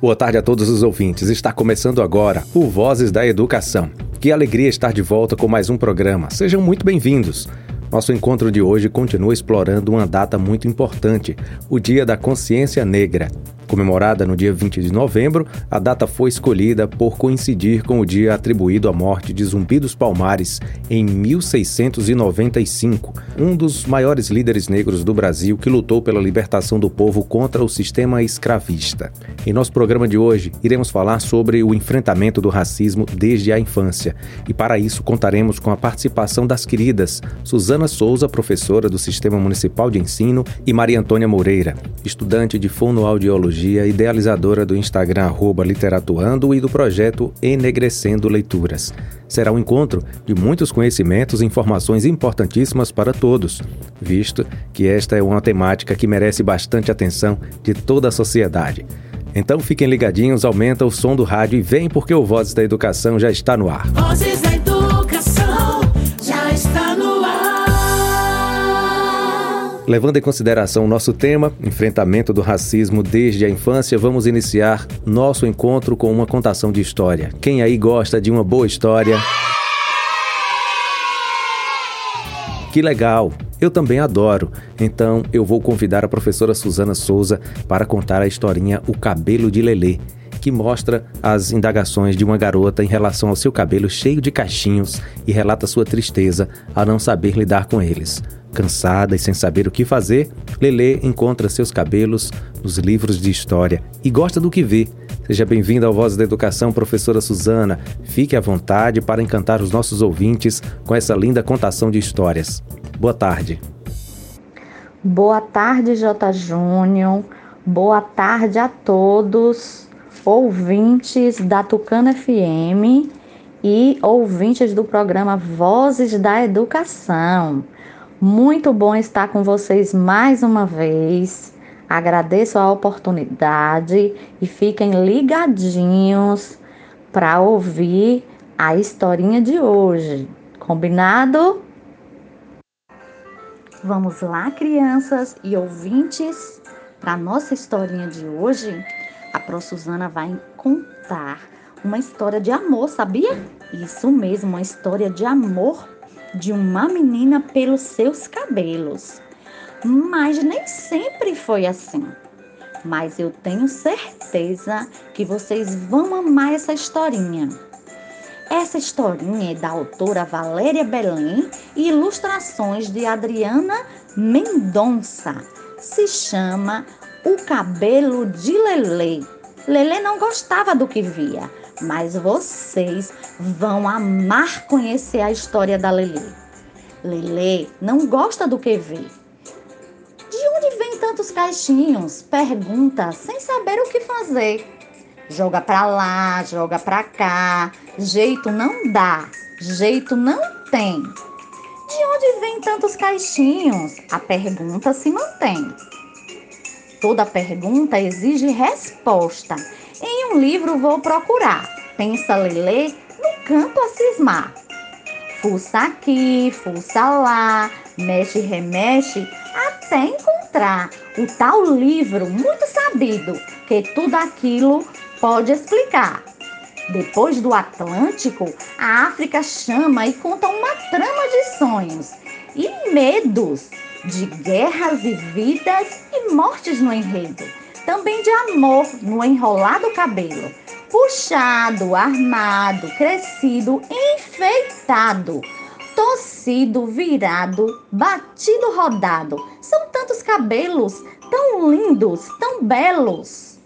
Boa tarde a todos os ouvintes. Está começando agora o Vozes da Educação. Que alegria estar de volta com mais um programa. Sejam muito bem-vindos. Nosso encontro de hoje continua explorando uma data muito importante, o Dia da Consciência Negra. Comemorada no dia 20 de novembro, a data foi escolhida por coincidir com o dia atribuído à morte de Zumbi dos Palmares em 1695, um dos maiores líderes negros do Brasil que lutou pela libertação do povo contra o sistema escravista. Em nosso programa de hoje, iremos falar sobre o enfrentamento do racismo desde a infância. E para isso contaremos com a participação das queridas Suzana Souza, professora do Sistema Municipal de Ensino, e Maria Antônia Moreira, estudante de fonoaudiologia idealizadora do Instagram arroba Literatuando e do projeto Enegrecendo Leituras. Será um encontro de muitos conhecimentos e informações importantíssimas para todos, visto que esta é uma temática que merece bastante atenção de toda a sociedade. Então fiquem ligadinhos, aumenta o som do rádio e vem porque o Vozes da Educação já está no ar. Vozes da Levando em consideração o nosso tema, enfrentamento do racismo desde a infância, vamos iniciar nosso encontro com uma contação de história. Quem aí gosta de uma boa história? Que legal! Eu também adoro. Então eu vou convidar a professora Suzana Souza para contar a historinha O Cabelo de Lelê, que mostra as indagações de uma garota em relação ao seu cabelo cheio de cachinhos e relata sua tristeza a não saber lidar com eles. Cansada e sem saber o que fazer, Lelê encontra seus cabelos nos livros de história e gosta do que vê. Seja bem-vinda ao Voz da Educação, professora Suzana. Fique à vontade para encantar os nossos ouvintes com essa linda contação de histórias. Boa tarde. Boa tarde, J. Júnior. Boa tarde a todos, ouvintes da Tucana FM e ouvintes do programa Vozes da Educação. Muito bom estar com vocês mais uma vez. Agradeço a oportunidade e fiquem ligadinhos para ouvir a historinha de hoje. Combinado? Vamos lá, crianças e ouvintes, para nossa historinha de hoje. A Pro Suzana vai contar uma história de amor, sabia? Isso mesmo, uma história de amor de uma menina pelos seus cabelos. Mas nem sempre foi assim. Mas eu tenho certeza que vocês vão amar essa historinha. Essa historinha é da autora Valéria Belém e ilustrações de Adriana Mendonça. Se chama O Cabelo de Lelê. Lelê não gostava do que via, mas vocês vão amar conhecer a história da Lelê. Lelê não gosta do que vê. De onde vem tantos caixinhos? Pergunta sem saber o que fazer. Joga pra lá, joga pra cá. Jeito não dá, jeito não tem. De onde vem tantos caixinhos? A pergunta se mantém. Toda pergunta exige resposta um livro vou procurar. Pensa Lelê no canto a cismar. Fuça aqui, fuça lá, mexe, remexe, até encontrar o tal livro muito sabido que tudo aquilo pode explicar. Depois do Atlântico, a África chama e conta uma trama de sonhos e medos, de guerras e vidas e mortes no enredo também de amor no enrolado cabelo, puxado, armado, crescido, enfeitado, torcido, virado, batido, rodado. São tantos cabelos, tão lindos, tão belos.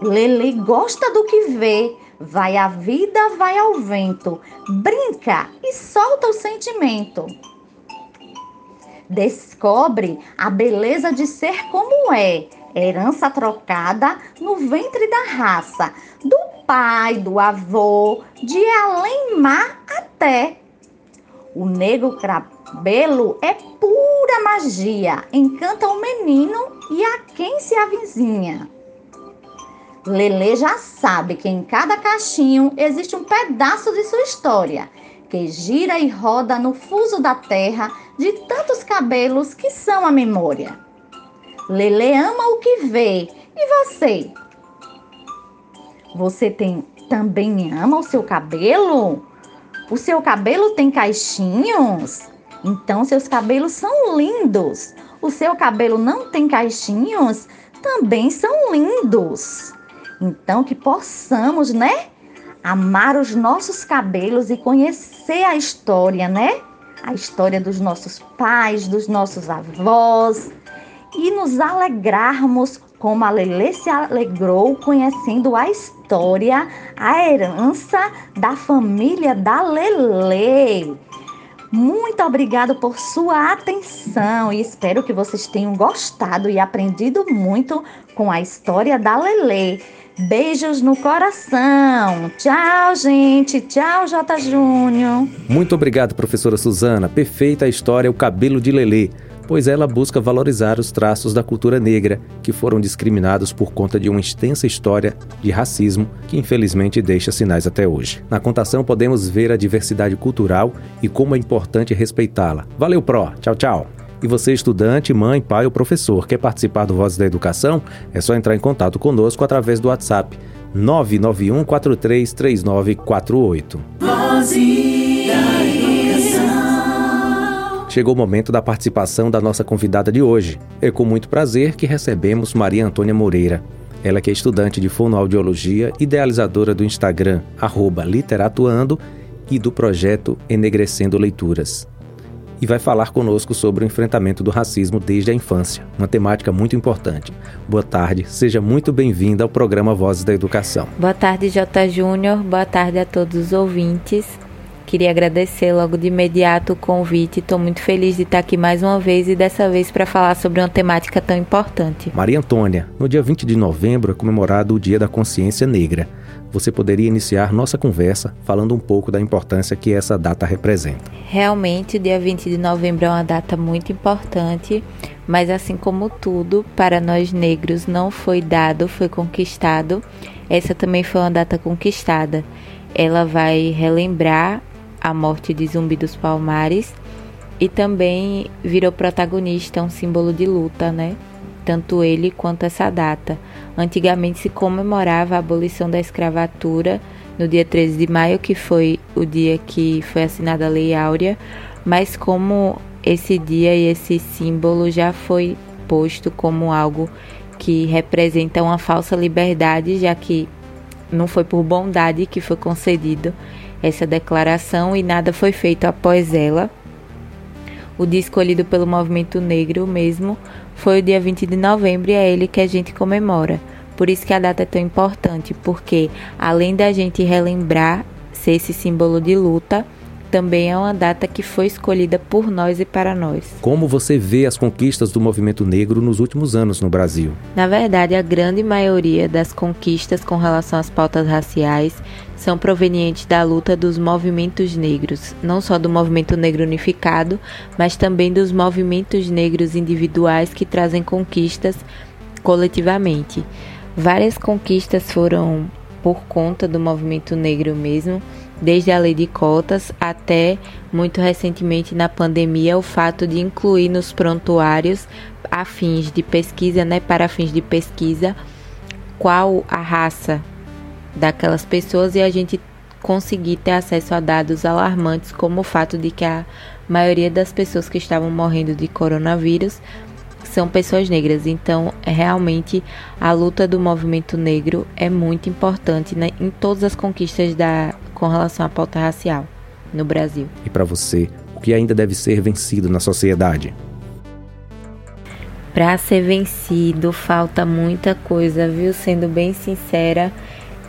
Lele gosta do que vê, vai à vida, vai ao vento, brinca e solta o sentimento. Descobre a beleza de ser como é, herança trocada no ventre da raça, do pai, do avô, de além mar até. O negro cabelo é pura magia, encanta o menino e a quem se avizinha. Lele já sabe que em cada caixinho existe um pedaço de sua história, que gira e roda no fuso da terra de tantos cabelos que são a memória. Lele ama o que vê. E você? Você tem também ama o seu cabelo? O seu cabelo tem caixinhos? Então seus cabelos são lindos. O seu cabelo não tem caixinhos? Também são lindos. Então que possamos, né? Amar os nossos cabelos e conhecer a história, né? A história dos nossos pais, dos nossos avós e nos alegrarmos como a Lelê se alegrou conhecendo a história, a herança da família da Lelê. Muito obrigado por sua atenção e espero que vocês tenham gostado e aprendido muito com a história da Lelê. Beijos no coração. Tchau, gente. Tchau, J. Júnior. Muito obrigado, professora Suzana. Perfeita a história, o cabelo de Lelê pois ela busca valorizar os traços da cultura negra que foram discriminados por conta de uma extensa história de racismo que infelizmente deixa sinais até hoje. Na contação podemos ver a diversidade cultural e como é importante respeitá-la. Valeu, Pro! Tchau, tchau! E você, estudante, mãe, pai ou professor, quer participar do Voz da Educação? É só entrar em contato conosco através do WhatsApp 991 433948. Chegou o momento da participação da nossa convidada de hoje. É com muito prazer que recebemos Maria Antônia Moreira. Ela que é estudante de fonoaudiologia, idealizadora do Instagram Literatuando e do projeto Enegrecendo Leituras. E vai falar conosco sobre o enfrentamento do racismo desde a infância, uma temática muito importante. Boa tarde, seja muito bem-vinda ao programa Vozes da Educação. Boa tarde, J. Júnior. Boa tarde a todos os ouvintes. Queria agradecer logo de imediato o convite. Estou muito feliz de estar aqui mais uma vez e dessa vez para falar sobre uma temática tão importante. Maria Antônia, no dia 20 de novembro é comemorado o Dia da Consciência Negra. Você poderia iniciar nossa conversa falando um pouco da importância que essa data representa. Realmente, o dia 20 de novembro é uma data muito importante, mas assim como tudo, para nós negros não foi dado, foi conquistado. Essa também foi uma data conquistada. Ela vai relembrar a morte de Zumbi dos Palmares e também virou protagonista, um símbolo de luta, né? Tanto ele quanto essa data. Antigamente se comemorava a abolição da escravatura no dia 13 de maio, que foi o dia que foi assinada a Lei Áurea, mas como esse dia e esse símbolo já foi posto como algo que representa uma falsa liberdade, já que não foi por bondade que foi concedido essa declaração e nada foi feito após ela. O dia escolhido pelo movimento negro mesmo foi o dia 20 de novembro e é ele que a gente comemora. Por isso que a data é tão importante, porque além da gente relembrar ser esse símbolo de luta, também é uma data que foi escolhida por nós e para nós. Como você vê as conquistas do movimento negro nos últimos anos no Brasil? Na verdade, a grande maioria das conquistas com relação às pautas raciais são provenientes da luta dos movimentos negros, não só do movimento negro unificado, mas também dos movimentos negros individuais que trazem conquistas coletivamente. Várias conquistas foram por conta do movimento negro mesmo desde a lei de cotas até muito recentemente na pandemia o fato de incluir nos prontuários a fins de pesquisa, né, para fins de pesquisa, qual a raça daquelas pessoas e a gente conseguir ter acesso a dados alarmantes, como o fato de que a maioria das pessoas que estavam morrendo de coronavírus são pessoas negras. Então, realmente, a luta do movimento negro é muito importante né, em todas as conquistas da, com relação à pauta racial no Brasil. E para você, o que ainda deve ser vencido na sociedade? Para ser vencido, falta muita coisa, viu? Sendo bem sincera,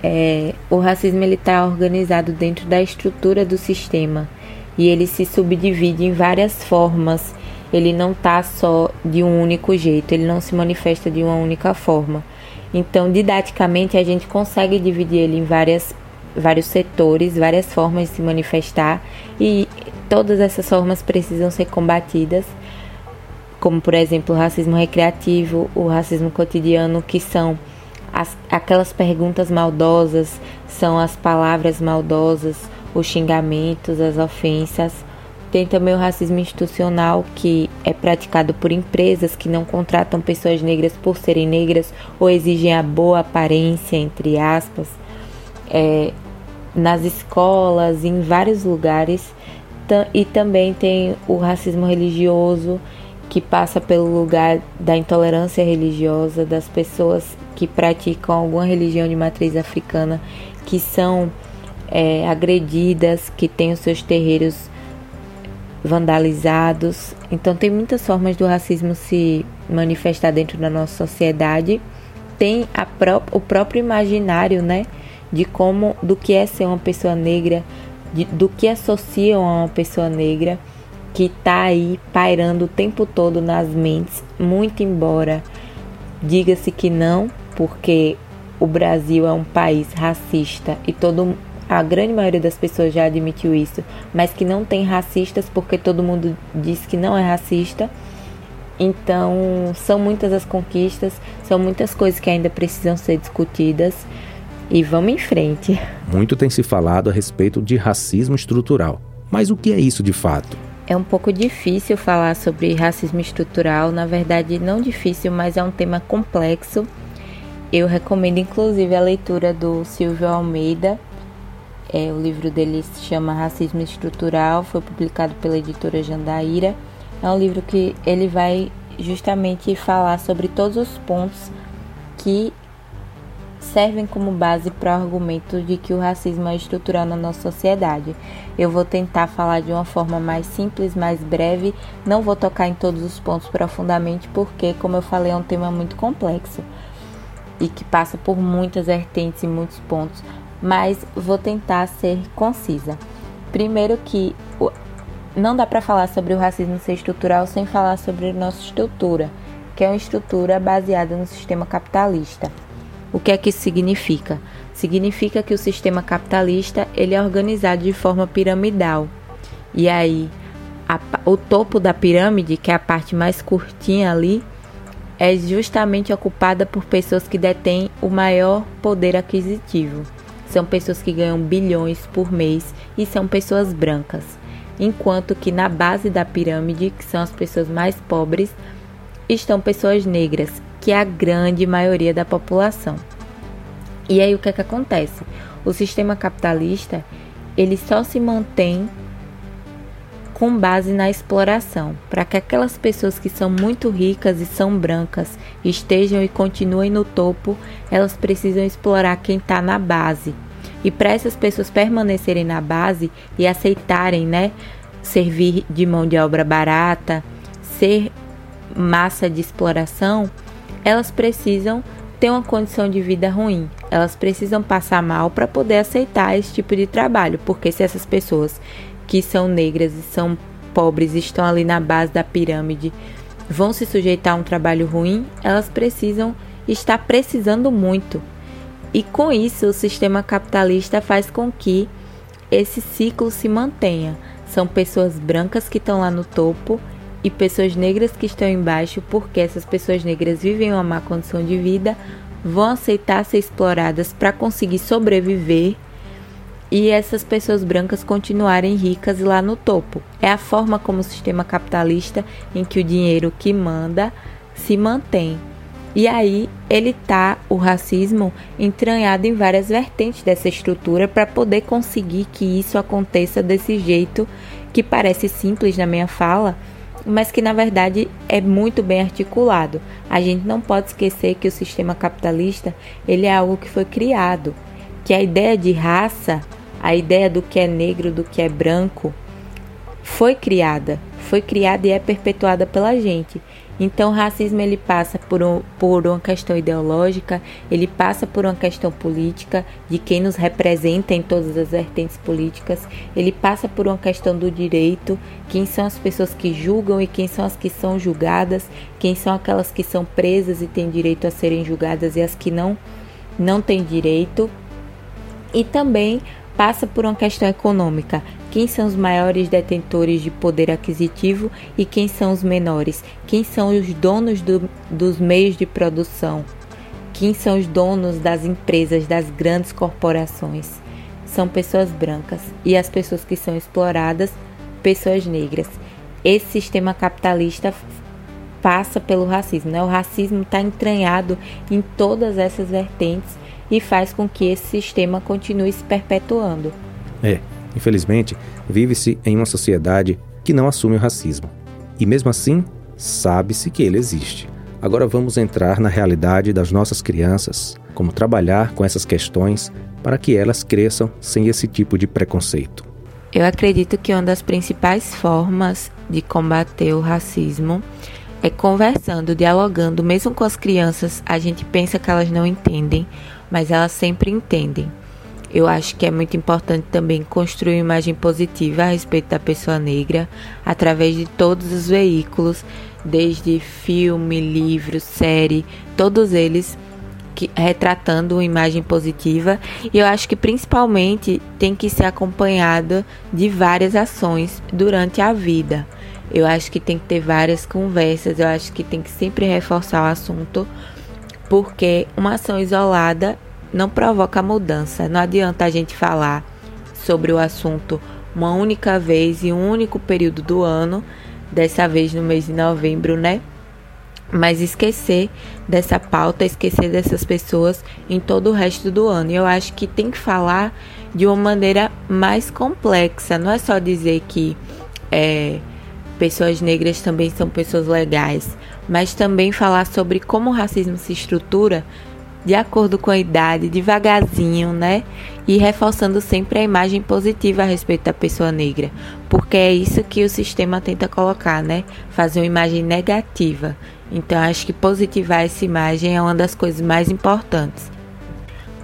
é, o racismo ele está organizado dentro da estrutura do sistema e ele se subdivide em várias formas. Ele não está só de um único jeito, ele não se manifesta de uma única forma. Então, didaticamente, a gente consegue dividir ele em várias vários setores, várias formas de se manifestar e todas essas formas precisam ser combatidas, como por exemplo o racismo recreativo, o racismo cotidiano, que são as, aquelas perguntas maldosas, são as palavras maldosas, os xingamentos, as ofensas. Tem também o racismo institucional, que é praticado por empresas que não contratam pessoas negras por serem negras ou exigem a boa aparência, entre aspas é, nas escolas, em vários lugares. E também tem o racismo religioso, que passa pelo lugar da intolerância religiosa, das pessoas que praticam alguma religião de matriz africana, que são é, agredidas, que têm os seus terreiros vandalizados. Então, tem muitas formas do racismo se manifestar dentro da nossa sociedade. Tem pró o próprio imaginário, né, de como, do que é ser uma pessoa negra, de, do que associam a uma pessoa negra, que está aí pairando o tempo todo nas mentes, muito embora diga-se que não, porque o Brasil é um país racista e todo a grande maioria das pessoas já admitiu isso, mas que não tem racistas porque todo mundo diz que não é racista. Então, são muitas as conquistas, são muitas coisas que ainda precisam ser discutidas e vamos em frente. Muito tem se falado a respeito de racismo estrutural. Mas o que é isso de fato? É um pouco difícil falar sobre racismo estrutural, na verdade, não difícil, mas é um tema complexo. Eu recomendo inclusive a leitura do Silvio Almeida, é, o livro dele se chama Racismo Estrutural, foi publicado pela editora Jandaíra. É um livro que ele vai justamente falar sobre todos os pontos que servem como base para o argumento de que o racismo é estrutural na nossa sociedade. Eu vou tentar falar de uma forma mais simples, mais breve, não vou tocar em todos os pontos profundamente, porque, como eu falei, é um tema muito complexo e que passa por muitas vertentes e muitos pontos mas vou tentar ser concisa. Primeiro que não dá para falar sobre o racismo ser estrutural sem falar sobre nossa estrutura, que é uma estrutura baseada no sistema capitalista. O que é que isso significa? Significa que o sistema capitalista ele é organizado de forma piramidal. E aí, a, o topo da pirâmide, que é a parte mais curtinha ali, é justamente ocupada por pessoas que detêm o maior poder aquisitivo. São pessoas que ganham bilhões por mês e são pessoas brancas. Enquanto que na base da pirâmide, que são as pessoas mais pobres, estão pessoas negras, que a grande maioria da população. E aí o que é que acontece? O sistema capitalista, ele só se mantém com base na exploração, para que aquelas pessoas que são muito ricas e são brancas estejam e continuem no topo, elas precisam explorar quem está na base. E para essas pessoas permanecerem na base e aceitarem, né, servir de mão de obra barata, ser massa de exploração, elas precisam ter uma condição de vida ruim. Elas precisam passar mal para poder aceitar esse tipo de trabalho, porque se essas pessoas que são negras e são pobres estão ali na base da pirâmide vão se sujeitar a um trabalho ruim, elas precisam estar precisando muito. E com isso, o sistema capitalista faz com que esse ciclo se mantenha. São pessoas brancas que estão lá no topo e pessoas negras que estão embaixo, porque essas pessoas negras vivem uma má condição de vida, vão aceitar ser exploradas para conseguir sobreviver e essas pessoas brancas continuarem ricas lá no topo. É a forma como o sistema capitalista em que o dinheiro que manda se mantém. E aí ele tá o racismo entranhado em várias vertentes dessa estrutura para poder conseguir que isso aconteça desse jeito que parece simples na minha fala, mas que na verdade é muito bem articulado. A gente não pode esquecer que o sistema capitalista, ele é algo que foi criado, que a ideia de raça a ideia do que é negro, do que é branco, foi criada, foi criada e é perpetuada pela gente. Então, o racismo ele passa por, um, por uma questão ideológica, ele passa por uma questão política, de quem nos representa em todas as vertentes políticas, ele passa por uma questão do direito, quem são as pessoas que julgam e quem são as que são julgadas, quem são aquelas que são presas e têm direito a serem julgadas e as que não, não têm direito. E também passa por uma questão econômica. Quem são os maiores detentores de poder aquisitivo e quem são os menores? Quem são os donos do, dos meios de produção? Quem são os donos das empresas, das grandes corporações? São pessoas brancas e as pessoas que são exploradas, pessoas negras. Esse sistema capitalista passa pelo racismo, né? O racismo está entranhado em todas essas vertentes e faz com que esse sistema continue se perpetuando. É, infelizmente, vive-se em uma sociedade que não assume o racismo. E mesmo assim, sabe-se que ele existe. Agora vamos entrar na realidade das nossas crianças, como trabalhar com essas questões para que elas cresçam sem esse tipo de preconceito. Eu acredito que uma das principais formas de combater o racismo é conversando, dialogando, mesmo com as crianças, a gente pensa que elas não entendem, mas elas sempre entendem. Eu acho que é muito importante também construir uma imagem positiva a respeito da pessoa negra através de todos os veículos, desde filme, livro, série, todos eles que, retratando uma imagem positiva. E eu acho que principalmente tem que ser acompanhada de várias ações durante a vida. Eu acho que tem que ter várias conversas, eu acho que tem que sempre reforçar o assunto, porque uma ação isolada não provoca mudança. Não adianta a gente falar sobre o assunto uma única vez em um único período do ano, dessa vez no mês de novembro, né? Mas esquecer dessa pauta, esquecer dessas pessoas em todo o resto do ano. E eu acho que tem que falar de uma maneira mais complexa. Não é só dizer que é, pessoas negras também são pessoas legais, mas também falar sobre como o racismo se estrutura de acordo com a idade, devagarzinho, né? E reforçando sempre a imagem positiva a respeito da pessoa negra, porque é isso que o sistema tenta colocar, né? Fazer uma imagem negativa. Então, acho que positivar essa imagem é uma das coisas mais importantes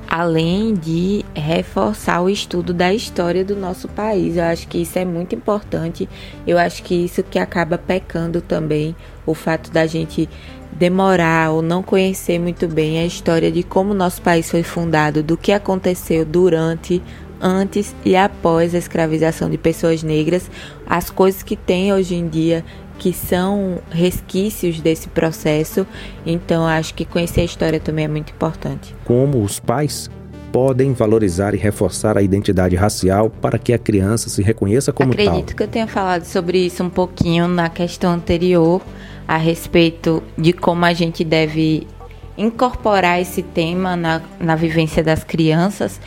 além de reforçar o estudo da história do nosso país. Eu acho que isso é muito importante. Eu acho que isso que acaba pecando também, o fato da gente demorar ou não conhecer muito bem a história de como nosso país foi fundado, do que aconteceu durante, antes e após a escravização de pessoas negras, as coisas que tem hoje em dia que são resquícios desse processo. Então, acho que conhecer a história também é muito importante. Como os pais podem valorizar e reforçar a identidade racial para que a criança se reconheça como Acredito tal? Acredito que eu tenha falado sobre isso um pouquinho na questão anterior, a respeito de como a gente deve incorporar esse tema na, na vivência das crianças,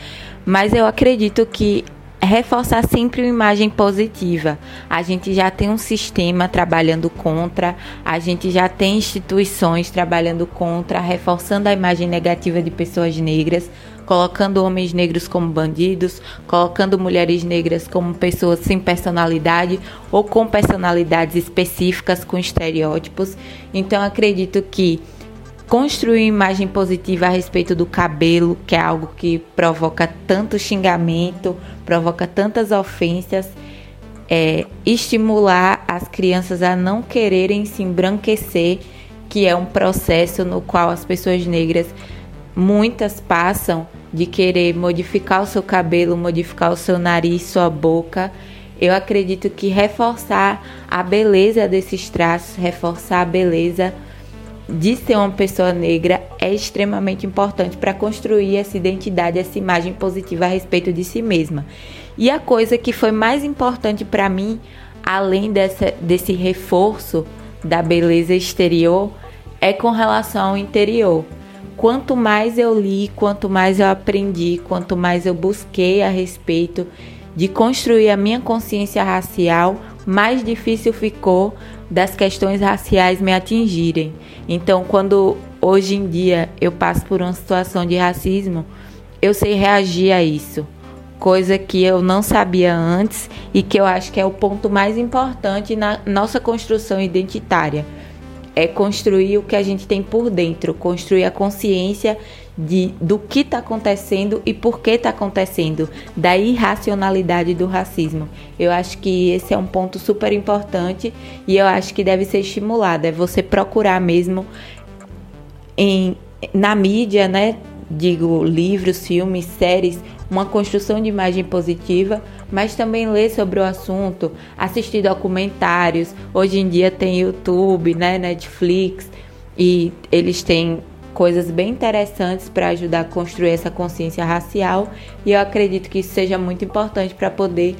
mas eu acredito que reforçar sempre uma imagem positiva. A gente já tem um sistema trabalhando contra, a gente já tem instituições trabalhando contra, reforçando a imagem negativa de pessoas negras, colocando homens negros como bandidos, colocando mulheres negras como pessoas sem personalidade ou com personalidades específicas com estereótipos. Então acredito que construir imagem positiva a respeito do cabelo, que é algo que provoca tanto xingamento, provoca tantas ofensas, é, estimular as crianças a não quererem se embranquecer, que é um processo no qual as pessoas negras muitas passam de querer modificar o seu cabelo, modificar o seu nariz, sua boca. Eu acredito que reforçar a beleza desses traços, reforçar a beleza de ser uma pessoa negra é extremamente importante para construir essa identidade, essa imagem positiva a respeito de si mesma. E a coisa que foi mais importante para mim, além dessa, desse reforço da beleza exterior, é com relação ao interior. Quanto mais eu li, quanto mais eu aprendi, quanto mais eu busquei a respeito de construir a minha consciência racial, mais difícil ficou das questões raciais me atingirem. Então, quando hoje em dia eu passo por uma situação de racismo, eu sei reagir a isso, coisa que eu não sabia antes e que eu acho que é o ponto mais importante na nossa construção identitária. É construir o que a gente tem por dentro, construir a consciência de, do que está acontecendo e por que está acontecendo, da irracionalidade do racismo. Eu acho que esse é um ponto super importante e eu acho que deve ser estimulado. É você procurar mesmo em, na mídia, né? Digo, livros, filmes, séries, uma construção de imagem positiva, mas também ler sobre o assunto, assistir documentários. Hoje em dia tem YouTube, né, Netflix, e eles têm coisas bem interessantes para ajudar a construir essa consciência racial e eu acredito que isso seja muito importante para poder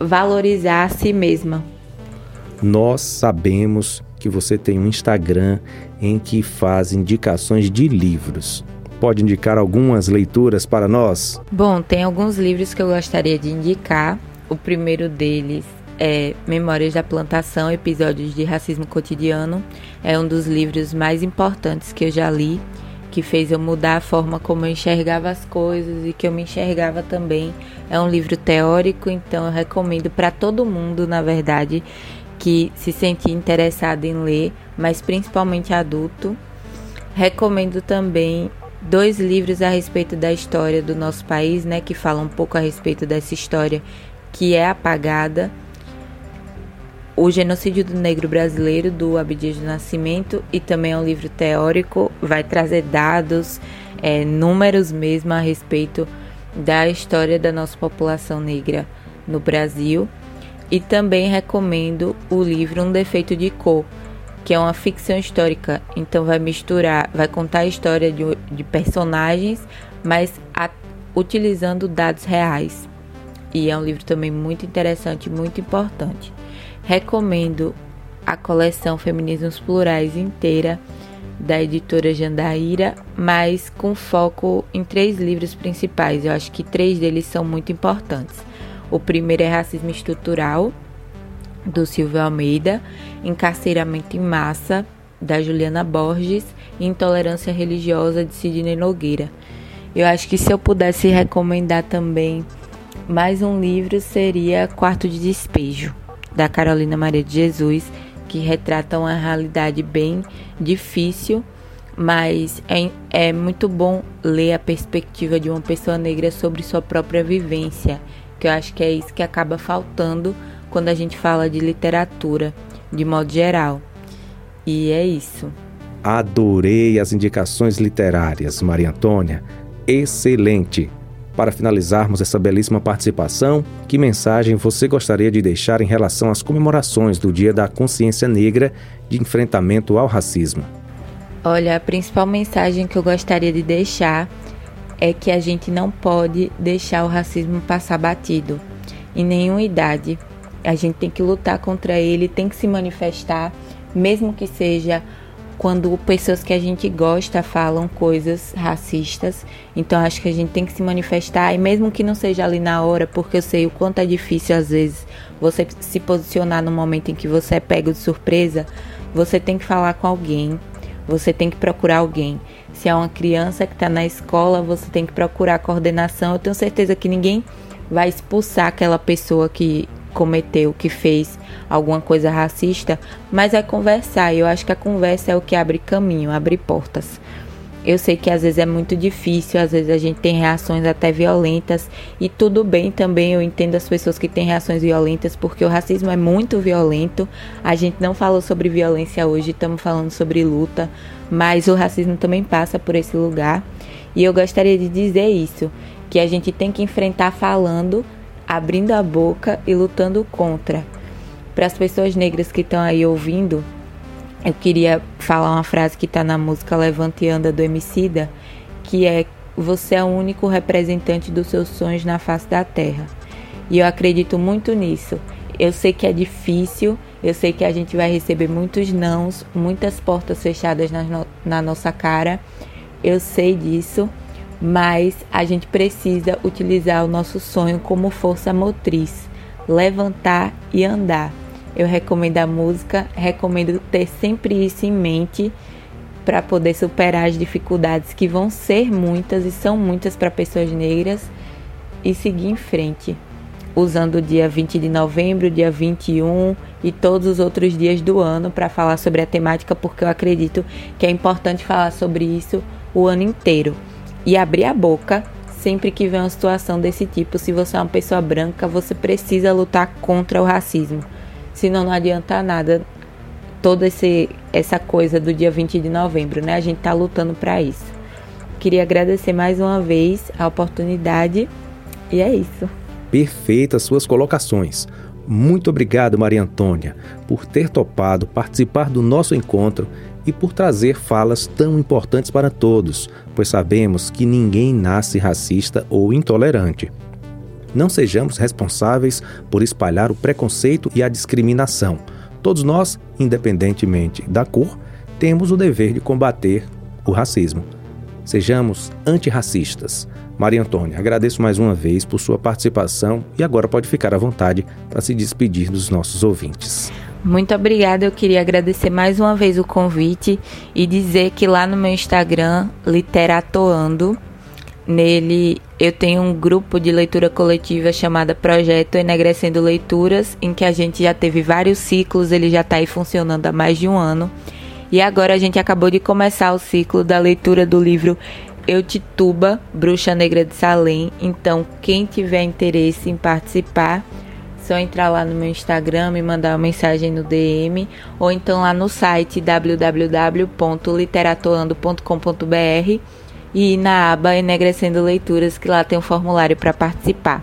valorizar a si mesma. Nós sabemos que você tem um Instagram em que faz indicações de livros. Pode indicar algumas leituras para nós? Bom, tem alguns livros que eu gostaria de indicar. O primeiro deles é Memórias da Plantação, Episódios de Racismo Cotidiano. É um dos livros mais importantes que eu já li, que fez eu mudar a forma como eu enxergava as coisas e que eu me enxergava também. É um livro teórico, então eu recomendo para todo mundo, na verdade, que se sentir interessado em ler, mas principalmente adulto. Recomendo também dois livros a respeito da história do nosso país, né, que falam um pouco a respeito dessa história que é apagada. O Genocídio do Negro Brasileiro, do Abdias do Nascimento, e também é um livro teórico, vai trazer dados, é, números mesmo a respeito da história da nossa população negra no Brasil. E também recomendo o livro Um Defeito de Cor, que é uma ficção histórica, então vai misturar, vai contar a história de, de personagens, mas a, utilizando dados reais. E é um livro também muito interessante, muito importante. Recomendo a coleção Feminismos Plurais inteira da editora Jandaíra, mas com foco em três livros principais. Eu acho que três deles são muito importantes. O primeiro é Racismo Estrutural, do Silvio Almeida, Encarceramento em Massa, da Juliana Borges, e Intolerância Religiosa, de Sidney Nogueira. Eu acho que se eu pudesse recomendar também mais um livro seria Quarto de Despejo, da Carolina Maria de Jesus, que retrata uma realidade bem difícil, mas é, é muito bom ler a perspectiva de uma pessoa negra sobre sua própria vivência, que eu acho que é isso que acaba faltando quando a gente fala de literatura, de modo geral. E é isso. Adorei as indicações literárias, Maria Antônia. Excelente! Para finalizarmos essa belíssima participação, que mensagem você gostaria de deixar em relação às comemorações do Dia da Consciência Negra de enfrentamento ao racismo? Olha, a principal mensagem que eu gostaria de deixar é que a gente não pode deixar o racismo passar batido em nenhuma idade, a gente tem que lutar contra ele, tem que se manifestar, mesmo que seja quando pessoas que a gente gosta falam coisas racistas. Então acho que a gente tem que se manifestar e mesmo que não seja ali na hora, porque eu sei o quanto é difícil às vezes você se posicionar no momento em que você é pego de surpresa, você tem que falar com alguém, você tem que procurar alguém. Se é uma criança que está na escola, você tem que procurar coordenação. Eu tenho certeza que ninguém vai expulsar aquela pessoa que cometeu, que fez alguma coisa racista, mas é conversar. Eu acho que a conversa é o que abre caminho, abre portas. Eu sei que às vezes é muito difícil, às vezes a gente tem reações até violentas e tudo bem também. Eu entendo as pessoas que têm reações violentas porque o racismo é muito violento. A gente não falou sobre violência hoje, estamos falando sobre luta, mas o racismo também passa por esse lugar. E eu gostaria de dizer isso, que a gente tem que enfrentar falando, abrindo a boca e lutando contra. Para as pessoas negras que estão aí ouvindo, eu queria falar uma frase que está na música Levante e Anda do Emicida, que é você é o único representante dos seus sonhos na face da terra. E eu acredito muito nisso. Eu sei que é difícil, eu sei que a gente vai receber muitos nãos, muitas portas fechadas na, na nossa cara. Eu sei disso, mas a gente precisa utilizar o nosso sonho como força motriz, levantar e andar. Eu recomendo a música, recomendo ter sempre isso em mente para poder superar as dificuldades que vão ser muitas e são muitas para pessoas negras e seguir em frente, usando o dia 20 de novembro, dia 21 e todos os outros dias do ano para falar sobre a temática, porque eu acredito que é importante falar sobre isso o ano inteiro e abrir a boca sempre que vê uma situação desse tipo. Se você é uma pessoa branca, você precisa lutar contra o racismo. Senão não adianta nada toda esse, essa coisa do dia 20 de novembro, né? A gente tá lutando para isso. Queria agradecer mais uma vez a oportunidade e é isso. Perfeitas suas colocações. Muito obrigado, Maria Antônia, por ter topado participar do nosso encontro e por trazer falas tão importantes para todos, pois sabemos que ninguém nasce racista ou intolerante. Não sejamos responsáveis por espalhar o preconceito e a discriminação. Todos nós, independentemente da cor, temos o dever de combater o racismo. Sejamos antirracistas. Maria Antônia, agradeço mais uma vez por sua participação e agora pode ficar à vontade para se despedir dos nossos ouvintes. Muito obrigada. Eu queria agradecer mais uma vez o convite e dizer que lá no meu Instagram, Literatoando, nele eu tenho um grupo de leitura coletiva chamado Projeto Enegrecendo Leituras, em que a gente já teve vários ciclos, ele já está aí funcionando há mais de um ano. E agora a gente acabou de começar o ciclo da leitura do livro Eutituba, Bruxa Negra de Salem. Então, quem tiver interesse em participar, só entrar lá no meu Instagram e mandar uma mensagem no DM ou então lá no site www.literatoando.com.br e na aba Enegrecendo Leituras, que lá tem um formulário para participar.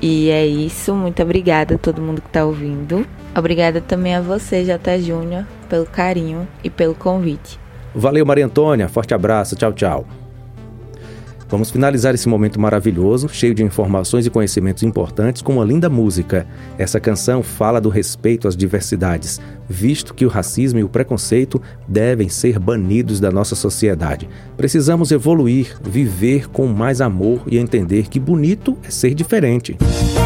E é isso, muito obrigada a todo mundo que está ouvindo. Obrigada também a você, Jota Júnior, pelo carinho e pelo convite. Valeu, Maria Antônia. Forte abraço. Tchau, tchau. Vamos finalizar esse momento maravilhoso, cheio de informações e conhecimentos importantes, com uma linda música. Essa canção fala do respeito às diversidades, visto que o racismo e o preconceito devem ser banidos da nossa sociedade. Precisamos evoluir, viver com mais amor e entender que bonito é ser diferente. Que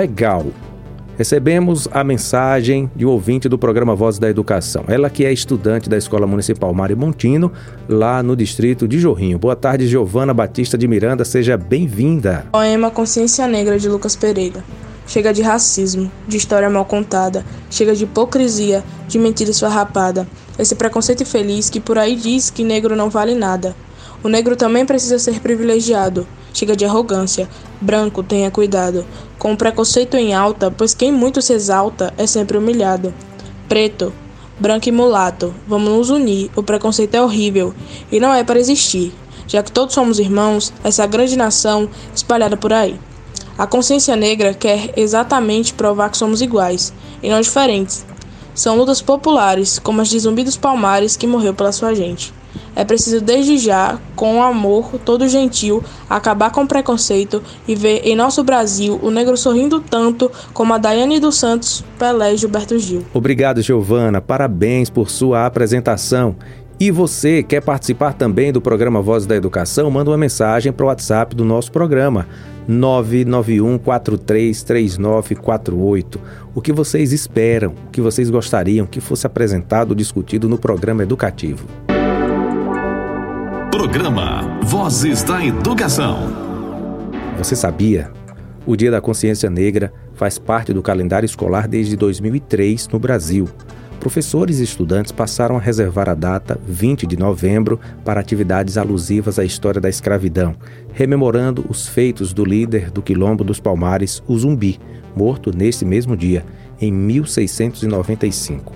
legal! Recebemos a mensagem de um ouvinte do programa Voz da Educação. Ela que é estudante da Escola Municipal Mário Montino, lá no distrito de Jorrinho. Boa tarde, Giovana Batista de Miranda, seja bem-vinda. Poema Consciência Negra de Lucas Pereira. Chega de racismo, de história mal contada, chega de hipocrisia, de mentira esfarrapada. Esse preconceito infeliz que por aí diz que negro não vale nada. O negro também precisa ser privilegiado. Chega de arrogância. Branco, tenha cuidado. Com o preconceito em alta, pois quem muito se exalta é sempre humilhado. Preto, branco e mulato, vamos nos unir. O preconceito é horrível e não é para existir, já que todos somos irmãos, essa grande nação espalhada por aí. A consciência negra quer exatamente provar que somos iguais e não diferentes. São lutas populares, como as de Zumbi dos Palmares, que morreu pela sua gente. É preciso desde já, com amor todo gentil, acabar com o preconceito e ver em nosso Brasil o negro sorrindo tanto como a Daiane dos Santos, Pelé e Gilberto Gil. Obrigado, Giovana. Parabéns por sua apresentação. E você quer participar também do programa Voz da Educação? Manda uma mensagem para o WhatsApp do nosso programa 991433948. O que vocês esperam, o que vocês gostariam que fosse apresentado ou discutido no programa educativo. Programa Vozes da Educação. Você sabia? O Dia da Consciência Negra faz parte do calendário escolar desde 2003 no Brasil professores e estudantes passaram a reservar a data 20 de novembro para atividades alusivas à história da escravidão, rememorando os feitos do líder do Quilombo dos Palmares, o Zumbi, morto nesse mesmo dia, em 1695.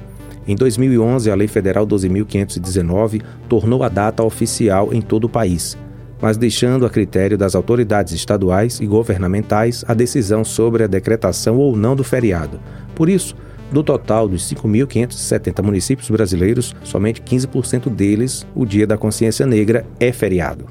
Em 2011, a Lei Federal 12.519 tornou a data oficial em todo o país, mas deixando a critério das autoridades estaduais e governamentais a decisão sobre a decretação ou não do feriado. Por isso, do total dos 5.570 municípios brasileiros, somente 15% deles, o Dia da Consciência Negra é feriado.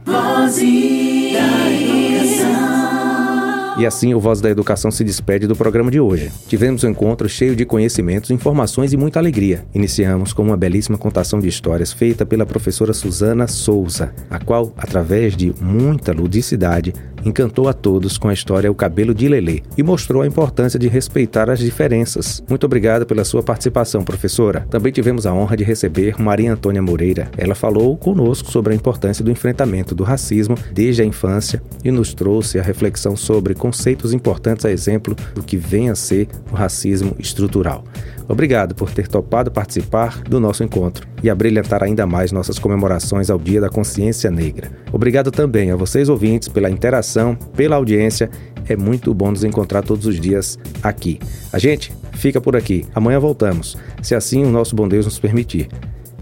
E assim o Voz da Educação se despede do programa de hoje. Tivemos um encontro cheio de conhecimentos, informações e muita alegria. Iniciamos com uma belíssima contação de histórias feita pela professora Suzana Souza, a qual, através de muita ludicidade, encantou a todos com a história O Cabelo de Lelê e mostrou a importância de respeitar as diferenças. Muito obrigado pela sua participação, professora. Também tivemos a honra de receber Maria Antônia Moreira. Ela falou conosco sobre a importância do enfrentamento do racismo desde a infância e nos trouxe a reflexão sobre conceitos importantes a exemplo do que vem a ser o racismo estrutural. Obrigado por ter topado participar do nosso encontro e a brilhantar ainda mais nossas comemorações ao Dia da Consciência Negra. Obrigado também a vocês ouvintes pela interação, pela audiência. É muito bom nos encontrar todos os dias aqui. A gente fica por aqui. Amanhã voltamos, se assim o nosso bom Deus nos permitir.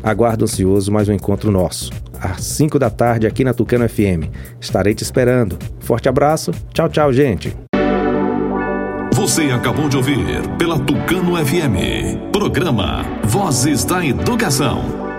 Aguardo ansioso mais um encontro nosso, às 5 da tarde aqui na Tucano FM. Estarei te esperando. Forte abraço. Tchau, tchau, gente. Você acabou de ouvir pela Tucano FM. Programa Vozes da Educação.